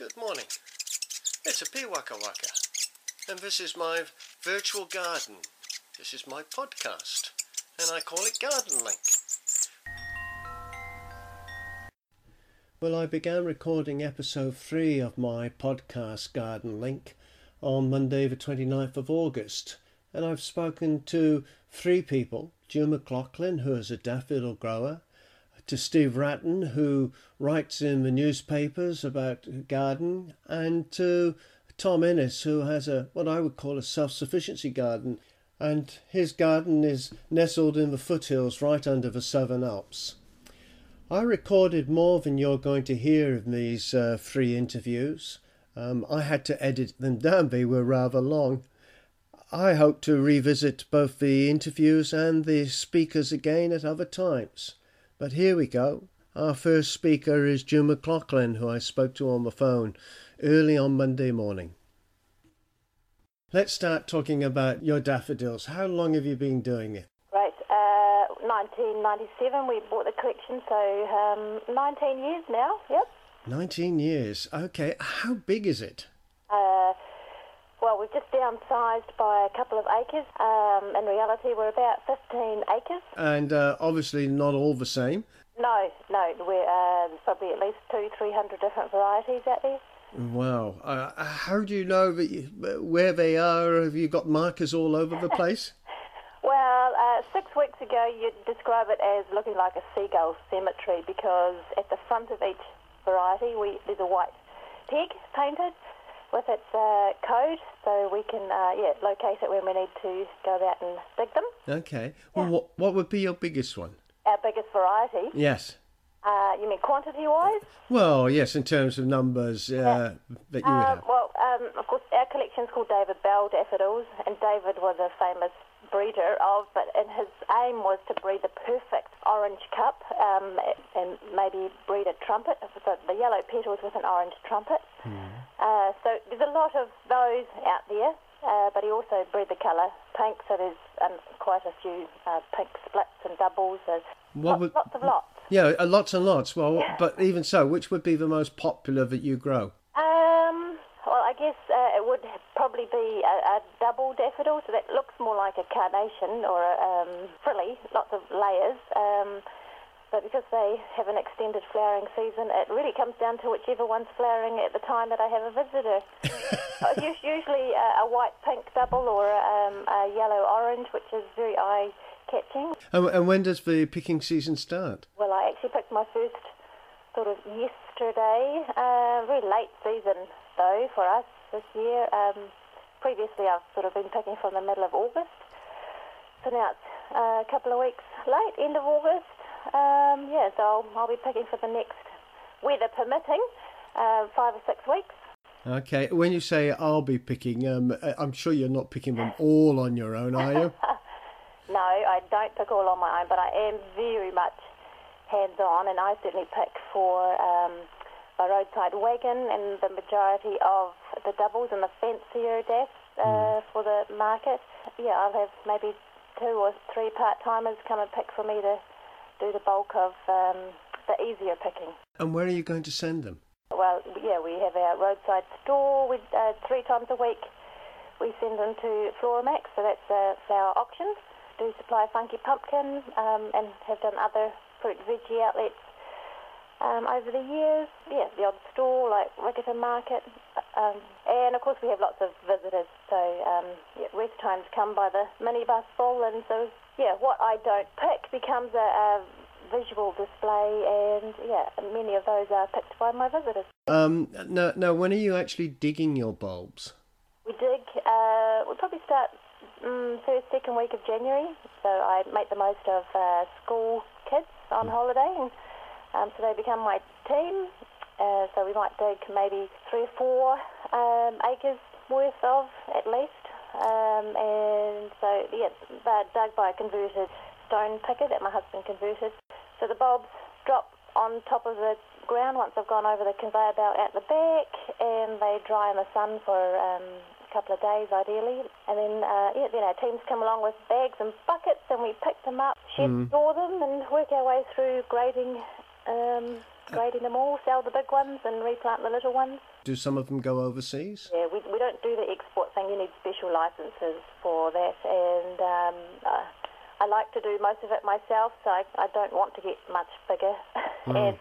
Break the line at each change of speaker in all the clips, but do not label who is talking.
Good morning. It's a Piwaka Waka, and this is my virtual garden. This is my podcast, and I call it Garden Link. Well, I began recording episode 3 of my podcast Garden Link on Monday, the 29th of August, and I've spoken to three people Jim McLaughlin, who is a daffodil grower, to Steve Wratten, who writes in the newspapers about garden, and to Tom Ennis, who has a what I would call a self-sufficiency garden, and his garden is nestled in the foothills right under the Southern Alps. I recorded more than you're going to hear of these uh, three interviews. Um, I had to edit them down; they were rather long. I hope to revisit both the interviews and the speakers again at other times. But here we go. Our first speaker is Jim McLaughlin, who I spoke to on the phone early on Monday morning. Let's start talking about your daffodils. How long have you been doing it?
Right, uh, 1997 we bought the collection, so um, 19 years now, yep.
19 years. Okay, how big is it?
Uh, well, we've just downsized by a couple of acres. Um, in reality, we're about 15 acres.
And uh, obviously not all the same.
No, no, we're uh, there's probably at least two, three hundred different varieties out there.
Wow. Uh, how do you know that you, where they are? Have you got markers all over the place?
Well, uh, six weeks ago, you'd describe it as looking like a seagull cemetery because at the front of each variety, we, there's a white peg painted with its uh, code, so we can uh, yeah locate it when we need to go out and dig them.
Okay. Well, what, what would be your biggest one?
Our biggest variety.
Yes.
Uh, you mean quantity wise?
Well, yes, in terms of numbers uh, that you
Um,
have.
well, um, of course, our collection's called David Bell daffodils, and David was a famous breeder of, but and his aim was to breed the perfect orange cup um, and maybe breed a trumpet, so the yellow petals with an orange trumpet. Uh, so there's a lot of those out there, uh, but he also bred the colour pink, so there's um, quite a few uh, pink splits and doubles. There's lots,
would-
lots of lots.
Yeah, lots and lots. Well, but even so, which would be the most popular that you grow?
Um, well, I guess uh, it would probably be a, a double daffodil, so that looks more like a carnation or a um, frilly, lots of layers. Um, but because they have an extended flowering season, it really comes down to whichever one's flowering at the time that I have a visitor. Uh, Usually uh, a white pink double or um, a yellow orange, which is very eye catching.
And, and when does the picking season start?
Well, I actually picked my first sort of yesterday. Uh, very late season though for us this year. Um, previously, I've sort of been picking from the middle of August, so now it's uh, a couple of weeks late, end of August. Um, yeah, so I'll, I'll be picking for the next, weather permitting, uh, five or six weeks.
Okay, when you say I'll be picking, um, I'm sure you're not picking them all on your own, are you?
No, I don't pick all on my own, but I am very much hands-on, and I certainly pick for um, my roadside wagon and the majority of the doubles and the fancier deaths uh, for the market. Yeah, I'll have maybe two or three part-timers come and pick for me to do the bulk of um, the easier picking.
and where are you going to send them?
Well, yeah, we have our roadside store. We uh, three times a week we send them to Floramax, so that's uh, flower auctions. Do supply funky pumpkin um, and have done other fruit veggie outlets um, over the years. Yeah, the odd store like Riccarton Market, um, and of course we have lots of visitors. So um, yeah, rest times come by the minibus full, and so yeah, what I don't pick becomes a, a visual display, and yeah, many of those are picked by my visitors.
Um, no, no. When are you actually digging your bulbs?
We dig. Uh, we'll probably start um, first, second week of January. So I make the most of uh, school kids on holiday, and um, so they become my team. Uh, so we might dig maybe three or four um, acres worth of at least. Um, and so yeah, they're dug by a converted stone picker that my husband converted. So the bulbs drop on top of the ground once I've gone over the conveyor belt at the back, and they dry in the sun for um, a couple of days ideally. And then uh, yeah, then our teams come along with bags and buckets, and we pick them up, shed store them, and work our way through grading, um, grading them all, sell the big ones, and replant the little ones.
Do some of them go overseas?
Yeah, we, we don't do the export thing. You need special licenses for that. And um, uh, I like to do most of it myself, so I, I don't want to get much bigger. and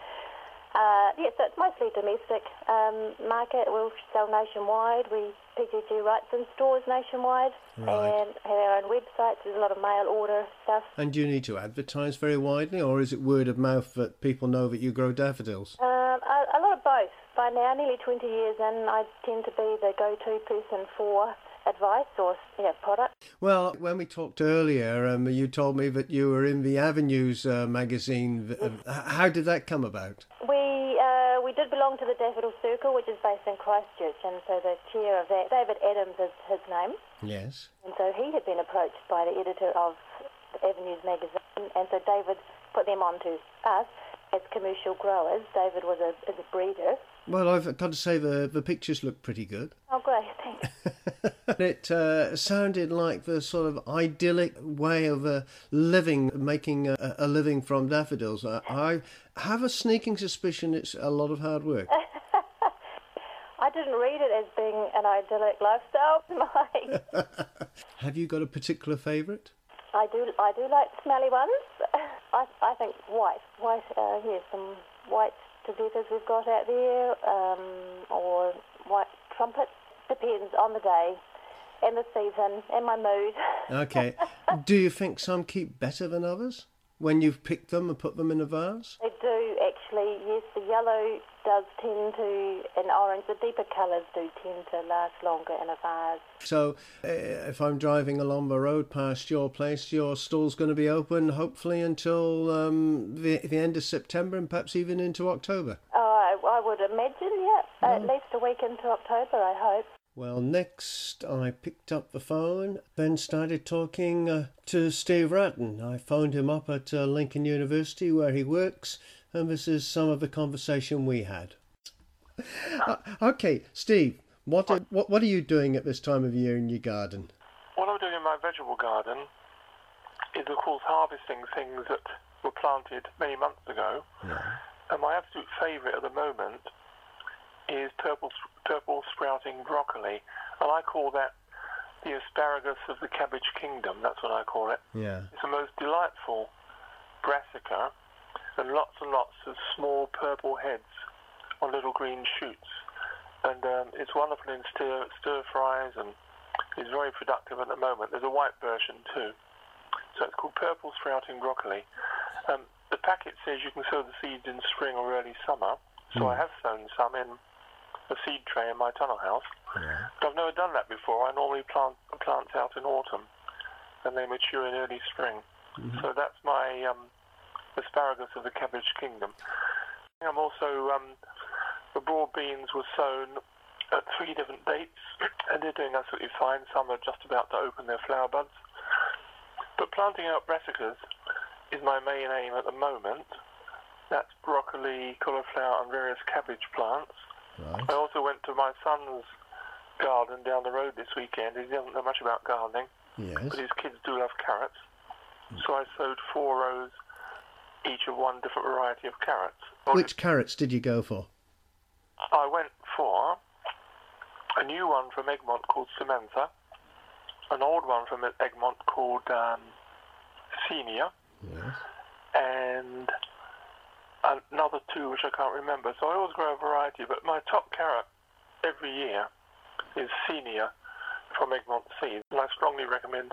uh, yeah, so it's mostly domestic um, market. We'll sell nationwide. We PGG Wrightson stores nationwide
Right.
and have our own websites. There's a lot of mail order stuff.
And do you need to advertise very widely, or is it word of mouth that people know that you grow daffodils?
Um, a, a both. By now, nearly 20 years in, I tend to be the go-to person for advice or you know, product.
Well, when we talked earlier, um, you told me that you were in the Avenues uh, magazine. Uh, How did that come about?
We uh, we did belong to the Daffodil Circle, which is based in Christchurch, and so the chair of that, David Adams, is his name,
Yes.
and so he had been approached by the editor of the Avenues magazine, and so David put them on to us as commercial growers. David was a, is a breeder.
Well, I've got to say the the pictures look pretty good.
Oh, great, thanks.
it uh, sounded like the sort of idyllic way of uh, living, making a, a living from daffodils. I, I have a sneaking suspicion it's a lot of hard work.
I didn't read it as being an idyllic lifestyle. My,
have you got a particular favourite?
I do I do like smelly ones. I I think white white uh, yes some white Tabetas we've got out there um, or white trumpets depends on the day and the season and my mood.
Okay. Do you think some keep better than others when you've picked them and put them in a vase?
They do actually yes the yellow does tend to and orange the deeper colours do tend to last longer in a vase.
So, uh, if I'm driving along the road past your place, your stall's going to be open hopefully until um, the, the end of September and perhaps even into October.
Oh, I, I would imagine yeah at least a week into October I hope.
Well, next I picked up the phone, then started talking uh, to Steve Wratten. I phoned him up at uh, Lincoln University where he works, and this is some of the conversation we had. Uh, okay, Steve, what are, what what are you doing at this time of year in your garden?
What I'm doing in my vegetable garden is, of course, harvesting things that were planted many months ago. Yeah. And my absolute favourite at the moment is purple, purple sprouting broccoli. And I call that the asparagus of the cabbage kingdom. That's what I call it.
Yeah.
It's the most delightful brassica and lots and lots of small purple heads on little green shoots. And um, it's wonderful in stir, stir fries and is very productive at the moment. There's a white version too. So it's called purple sprouting broccoli. Um, the packet says you can sow the seeds in spring or early summer. So I have sown some in a seed tray in my tunnel house. But I've never done that before. I normally plant plants out in autumn and they mature in early spring. So that's my um, asparagus of the cabbage kingdom. I'm also, um, the broad beans were sown at three different dates and they're doing absolutely fine. Some are just about to open their flower buds. But planting out brassicas is my main aim at the moment. That's broccoli, cauliflower and various cabbage plants.
Right.
I also went to my son's garden down the road this weekend. He doesn't know much about gardening,
Yes.
but his kids do love carrots. So I sowed four rows, each of one different variety of carrots.
Which carrots did you go for?
I went for a new one from Egmont called Samantha, an old one from Egmont called um, Senior,
Yes.
and another two which I can't remember. So I always grow a variety, but my top carrot every year is Senior from Egmont Seeds, and I strongly recommend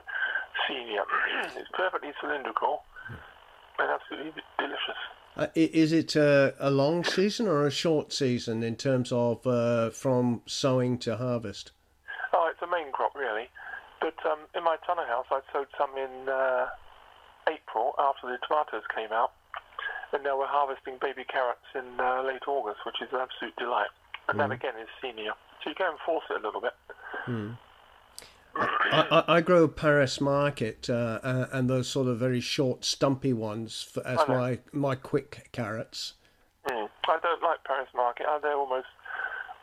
Senior. it's perfectly cylindrical absolutely delicious.
Uh, is it uh, a long season or a short season in terms of uh, from sowing to harvest?
Oh, it's a main crop really. But um, in my tunnel house, I sowed some in uh, April after the tomatoes came out, and now we're harvesting baby carrots in uh, late August, which is an absolute delight. And that again is senior, so you can force it a little bit.
I, I, I grow Paris market uh, uh, and those sort of very short, stumpy ones for, as my my quick carrots.
Mm. I don't like Paris market. Uh, They're almost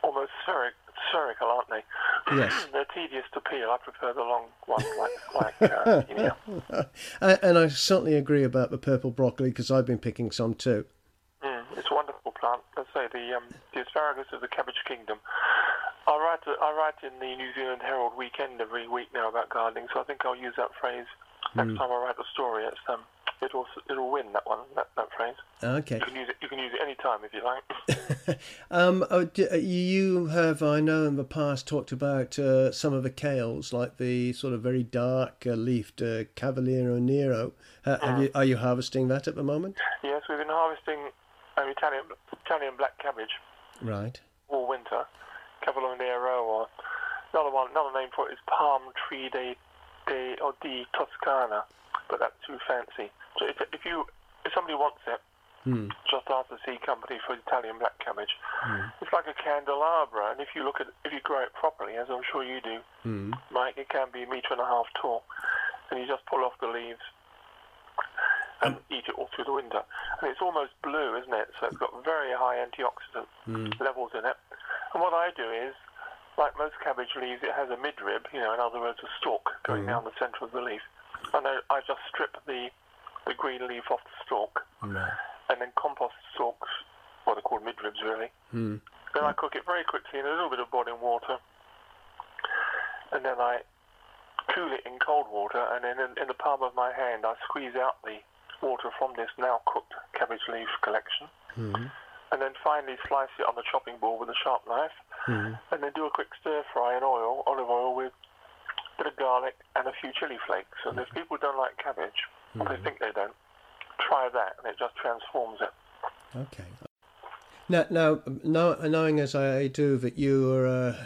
almost spheric, spherical, aren't they?
Yes.
They're tedious to peel. I prefer the long ones like like. Uh,
and I certainly agree about the purple broccoli because I've been picking some too.
Mm. It's a wonderful plant. There's say the um, the asparagus of the cabbage kingdom. I write I write in the New Zealand Herald weekend every week now about gardening, so I think I'll use that phrase next
Mm.
time I write a story. It's um, it'll it'll win that one that, that phrase.
Okay.
You can use it. You can use it any time if you like.
um, oh, uh, you have, I know, in the past talked about uh, some of the kales, like the sort of very dark uh, leafed uh, Cavolo Nero. Uh, have you, are you harvesting that at the moment?
yes, we've been harvesting um, Italian Italian black cabbage
Right.
all winter. Cavolo Nero or another one. Another name for it is Palm Tree de de or di Toscana, but that's too fancy. So if if you if somebody wants it,
Hmm.
just ask the seed company for Italian black cabbage. It's like a candelabra, and if you look at if you grow it properly, as I'm sure you do,
Hmm.
Mike, it can be a metre and a half tall, and you just pull off the leaves and eat it all through the winter. And it's almost blue, isn't it? So it's got very high antioxidant levels in it. And what I do is, like most cabbage leaves, it has a midrib, you know, in other words, a stalk going down the centre of the leaf. And I, I just strip the the green leaf off the stalk
Right.
and then compost stalks, what are called midribs really.
Hmm.
Then I cook it very quickly in a little bit of boiling water, and then I cool it in cold water, and then in, in the palm of my hand I squeeze out the water from this now cooked cabbage leaf collection,
Hmm.
and then finally slice it on the chopping board with a sharp knife,
Hmm.
and then do a quick stir fry in oil, olive oil with a bit of garlic and a few chili flakes. And if people don't like cabbage, or they think they don't, try that, and it just transforms it.
Okay. Now, now, know, knowing as I do that you are uh,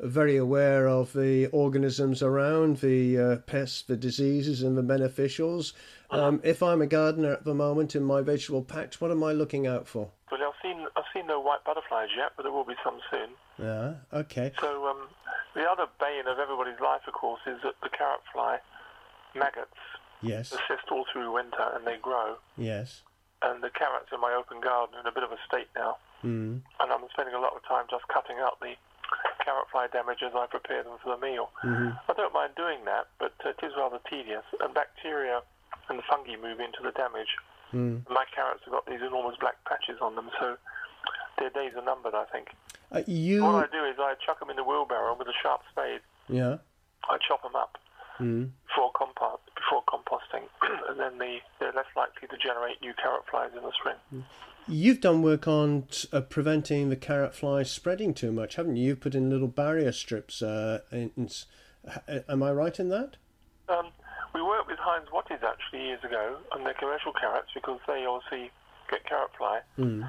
very aware of the organisms around, the uh, pests, the diseases, and the beneficials, um, if I'm a gardener at the moment in my vegetable patch, what am I looking out for?
Well, I've seen I've seen no white butterflies yet, but there will be some soon.
Yeah, okay.
So um, the other bane of everybody's life, of course, is that the carrot fly maggots
Yes,
persist all through winter and they grow.
yes.
And the carrots in my open garden are in a bit of a state now,
Mm.
and I'm spending a lot of time just cutting out the carrot fly damage as I prepare them for the meal.
hmm
I don't mind doing that, but it is rather tedious, and bacteria and fungi move into the damage.
Mm.
My carrots have got these enormous black patches on them, so their days are numbered, I think.
Uh, you,
What I do is I chuck them in the wheelbarrow with a sharp spade.
yeah.
I chop them up
Mm.
before compost before composting, and then the, they're less likely to generate new carrot flies in the spring.
You've done work on t- uh, preventing the carrot flies spreading too much, haven't you? You've put in little barrier strips. Uh, in, in, am I right in that?
Um, we worked with Heinz Watties actually years ago on their commercial carrots because they obviously get carrot fly.
Mm.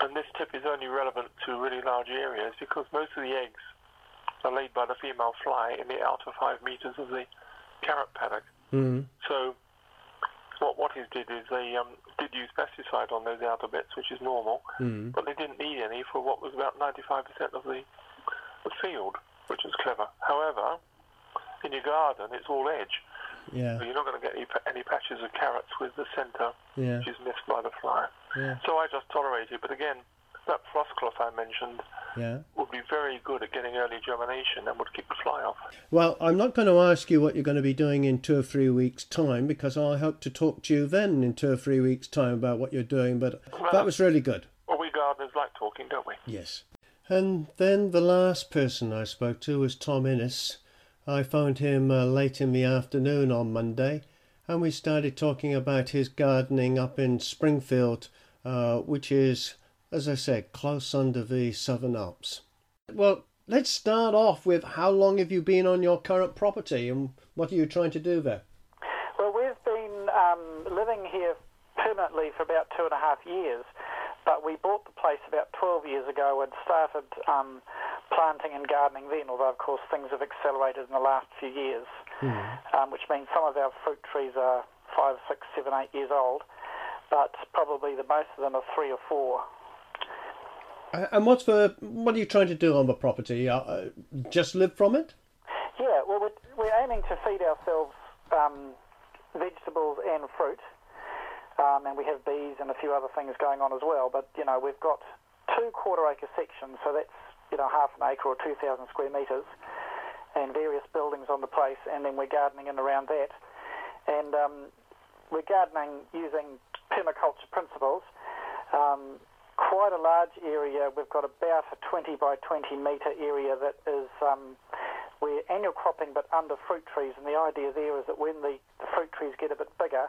And this tip is only relevant to really large areas because most of the eggs are laid by the female fly in the outer five meters of the carrot paddock.
Mm.
So what Watties did is they um, did use pesticide on those outer bits, which is normal,
Mm.
but they didn't need any for what was about 95% of the, the field, which is clever. However, in your garden, it's all edge.
Yeah,
So you're not going to get any, any patches of carrots with the centre,
yeah,
which is missed by the fly.
yeah,
So I just tolerate it. But again, that frost cloth I mentioned
yeah.
would be very good at getting early germination and would keep the fly off.
Well, I'm not going to ask you what you're going to be doing in two or three weeks' time because I hope to talk to you then in two or three weeks' time about what you're doing. But that was really good.
Well, we gardeners like talking, don't we?
Yes. And then the last person I spoke to was Tom Innes. I phoned him uh, late in the afternoon on Monday, and we started talking about his gardening up in Springfield, uh, which is, as I said, close under the Southern Alps. Well, let's start off with how long have you been on your current property and what are you trying to do there?
Well, we've been um, living here permanently for about two and a half years, but we bought the place about 12 years ago and started um, planting and gardening then, although, of course, things have accelerated in the last few years, um, which means some of our fruit trees are five, six, seven, eight years old, but probably the most of them are three or four.
And what's the what are you trying to do on the property? Uh, uh, just live from it?
Yeah, well, we're, we're aiming to feed ourselves um, vegetables and fruit, um, and we have bees and a few other things going on as well. But you know, we've got two quarter acre sections, so that's you know half an acre or two thousand square metres, and various buildings on the place, and then we're gardening in around that, and um, we're gardening using permaculture principles. Um, quite a large area. We've got about a 20 by 20 metre area that is um, we're annual cropping but under fruit trees, and the idea there is that when the, the fruit trees get a bit bigger,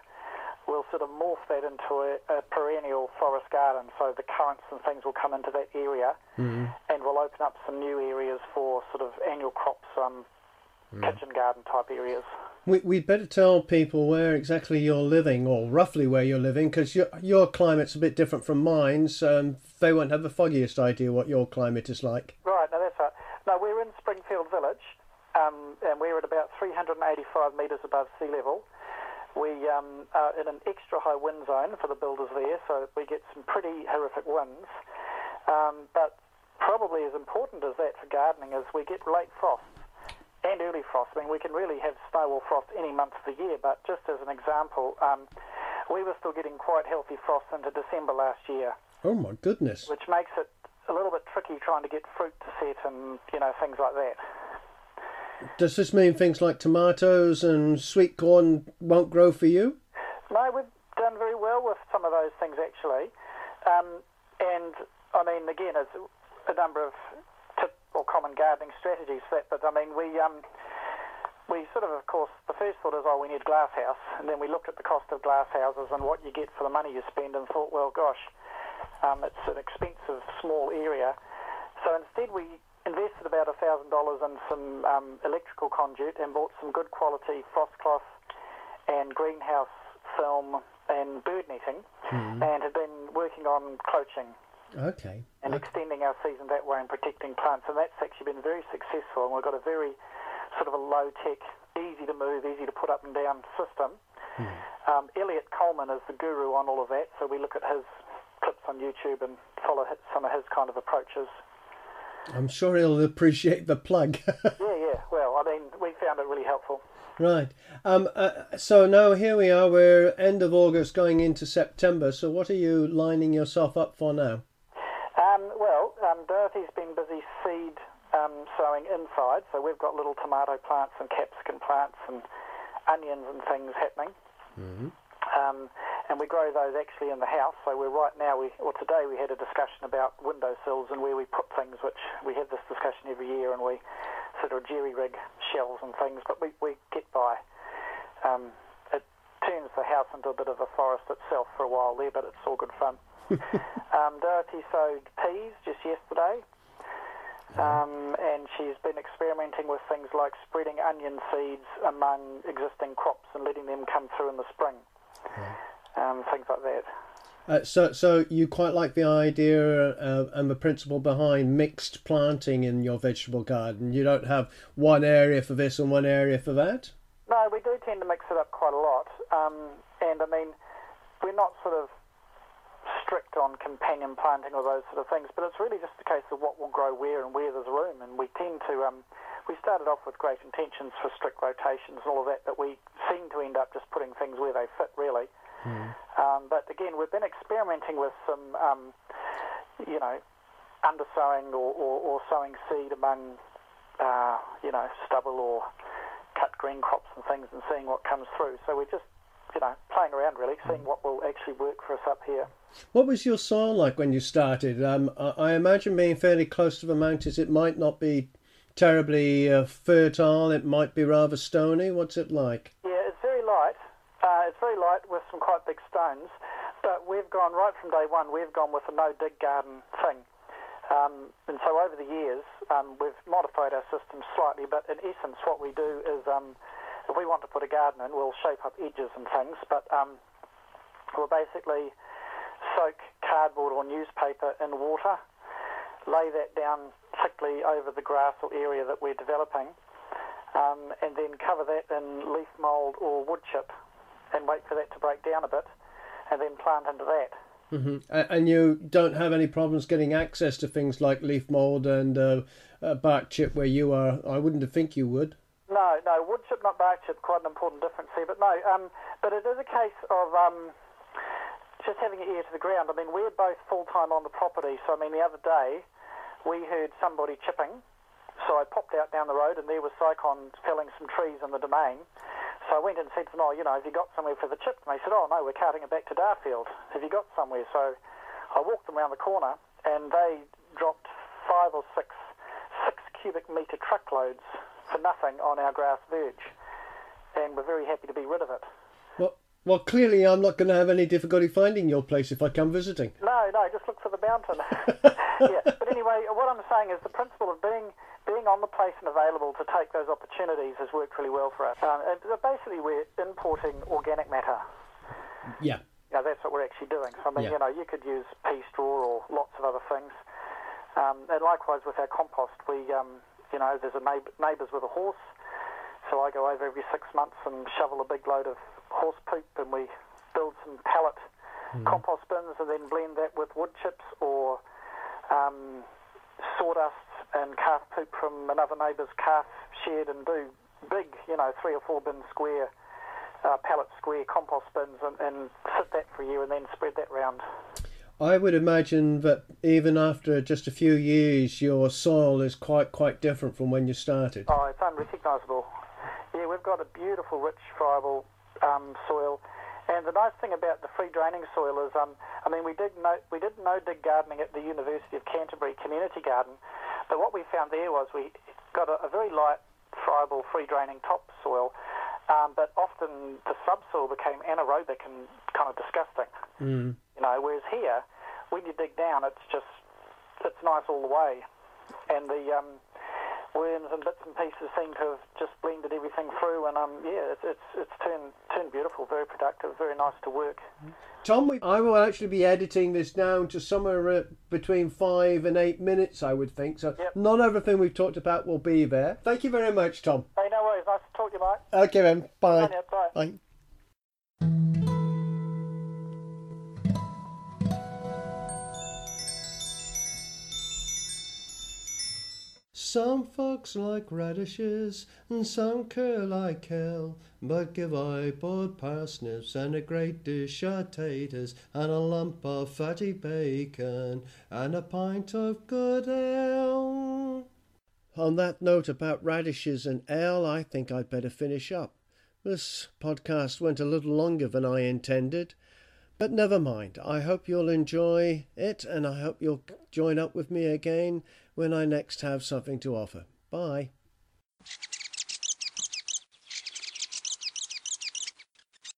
we'll sort of morph that into a, a perennial forest garden. So the currants and things will come into that area,
Mm-hmm.
and we'll open up some new areas for sort of annual crops, um, kitchen garden type areas.
We, we'd better tell people where exactly you're living, or roughly where you're living, because your, your climate's a bit different from mine, so um, they won't have the foggiest idea what your climate is like.
Right, no, that's right. No, we're in Springfield Village, um, and we're at about 385 metres above sea level. We um, are in an extra high wind zone for the builders there, so we get some pretty horrific winds. Um, but probably as important as that for gardening is we get late frosts and early frost. I mean, we can really have snow or frost any month of the year, but just as an example, um, we were still getting quite healthy frosts into December last year
Oh my goodness.
which makes it a little bit tricky trying to get fruit to set and you know things like that.
Does this mean things like tomatoes and sweet corn won't grow for you?
No, we've done very well with some of those things actually, um, and I mean again, it's a number of common gardening strategies for that. But I mean we. Um, we sort of, of course, the first thought is, oh, we need a glass house. And then we looked at the cost of glass houses and what you get for the money you spend and thought, well, gosh, um, it's an expensive small area. So instead, we invested about $1,000 in some um, electrical conduit and bought some good quality frost cloth and greenhouse film and bird netting and have been working on cloching
Okay.
and extending our season that way and protecting plants. And that's actually been very successful. And we've got a very sort of a low tech, easy to move, easy to put up and down system. Um, Eliot Coleman is the guru on all of that. So we look at his clips on YouTube and follow his, some of his kind of approaches.
I'm sure he'll appreciate the plug.
Yeah, yeah. Well, I mean, we found it really helpful.
right. Um, uh, so now here we are. We're end of August, going into September. So what are you lining yourself up for now?
Dorothy's been busy seed um, sowing inside, so we've got little tomato plants and capsicum plants and onions and things happening. Um, and we grow those actually in the house. So we're right now, we or today we had a discussion about windowsills and where we put things, which we have this discussion every year, and we sort of jerry rig shelves and things, but we, we get by. Um, it turns the house into a bit of a forest itself for a while there, but it's all good fun. um, Dorothy sowed peas just yesterday. Um, and she's been experimenting with things like spreading onion seeds among existing crops and letting them come through in the spring. Um, things like that.
Uh, so, so you quite like the idea uh, and the principle behind mixed planting in your vegetable garden. You don't have one area for this and one area for that.
No, we do tend to mix it up quite a lot. Um, and I mean, we're not sort of strict on companion planting or those sort of things, but it's really just a case of what will grow where and where there's room. And we tend to, um, we started off with great intentions for strict rotations and all of that, but we seem to end up just putting things where they fit, really. Um, but again, we've been experimenting with some, um, you know, undersowing or, or, or sowing seed among, uh, you know, stubble or cut green crops and things and seeing what comes through. So we're just, you know, playing around really, seeing what will actually work for us up here.
What was your soil like when you started? Um, I imagine being fairly close to the mountains, it might not be terribly uh, fertile. It might be rather stony. What's it like?
Yeah, it's very light. Uh, it's very light with some quite big stones. But we've gone right from day one. We've gone with a no dig garden thing. Um, and so over the years, um, we've modified our system slightly. But in essence, what we do is, um, if we want to put a garden in, we'll shape up edges and things. But um, we'll basically soak cardboard or newspaper in water, lay that down thickly over the grass or area that we're developing, um, and then cover that in leaf mould or wood chip and wait for that to break down a bit and then plant into that.
hmm And you don't have any problems getting access to things like leaf mold and uh, bark chip where you are. I wouldn't think you would.
No, no, wood chip, not bark chip, quite an important difference here. But no, um, but it is a case of um, just having an ear to the ground. I mean, we're both full time on the property, so I mean, the other day we heard somebody chipping. So I popped out down the road, and there was Sicon felling some trees in the domain. So I went and said to them, oh, you know, have you got somewhere for the chip? And they said, oh, no, we're carting it back to Darfield. Have you got somewhere? So I walked them around the corner, and they dropped five or six six cubic metre truckloads for nothing on our grass verge, and we're very happy to be rid of it.
Well, well, clearly I'm not going to have any difficulty finding your place if I come visiting.
No, no, just look for the mountain. yeah, but anyway, what I'm saying is the principle of being being on the place and available to take those opportunities has worked really well for us. Um, and basically, we're importing organic matter.
Yeah.
You know, that's what we're actually doing. So, I mean,
Yeah.
you know, you could use pea straw or lots of other things. Um, and likewise with our compost, we, um, you know, there's a neighbour, neighbours with a horse. So I go over every six months and shovel a big load of horse poop and we build some pallet compost bins and then blend that with wood chips or um, sawdust and calf poop from another neighbour's calf shed and do big, you know, three or four bin square, uh, pallet square compost bins and, and sit that for a year and then spread that round.
I would imagine that even after just a few years, your soil is quite quite different from when you started.
Oh, it's unrecognisable. Yeah, we've got a beautiful, rich, friable um, soil. And the nice thing about the free draining soil is, um, I mean, we did no, we did no dig gardening at the University of Canterbury Community Garden, but what we found there was we got a, a very light, friable, free draining topsoil, um, but often the subsoil became anaerobic and kind of disgusting.
Mm.
You know, whereas here, when you dig down, it's just it's nice all the way, and the um, worms and bits and pieces seem to have just blended everything through, and um, yeah, it's it's, it's turned turned beautiful, very productive, very nice to work.
Tom, we- I will actually be editing this down to somewhere uh, between five and eight minutes, I would think. So
Yep.
not everything we've talked about will be there. Thank you very much, Tom.
Hey, no worries, nice to talk to you, mate.
Okay then, bye.
Bye. now, bye.
Bye. Some folks like radishes and some curl like kale, but give I boiled parsnips and a great dish of taters and a lump of fatty bacon and a pint of good ale. On that note about radishes and ale, I think I'd better finish up. This podcast went a little longer than I intended, but never mind. I hope you'll enjoy it and I hope you'll join up with me again when I next have something to offer. Bye.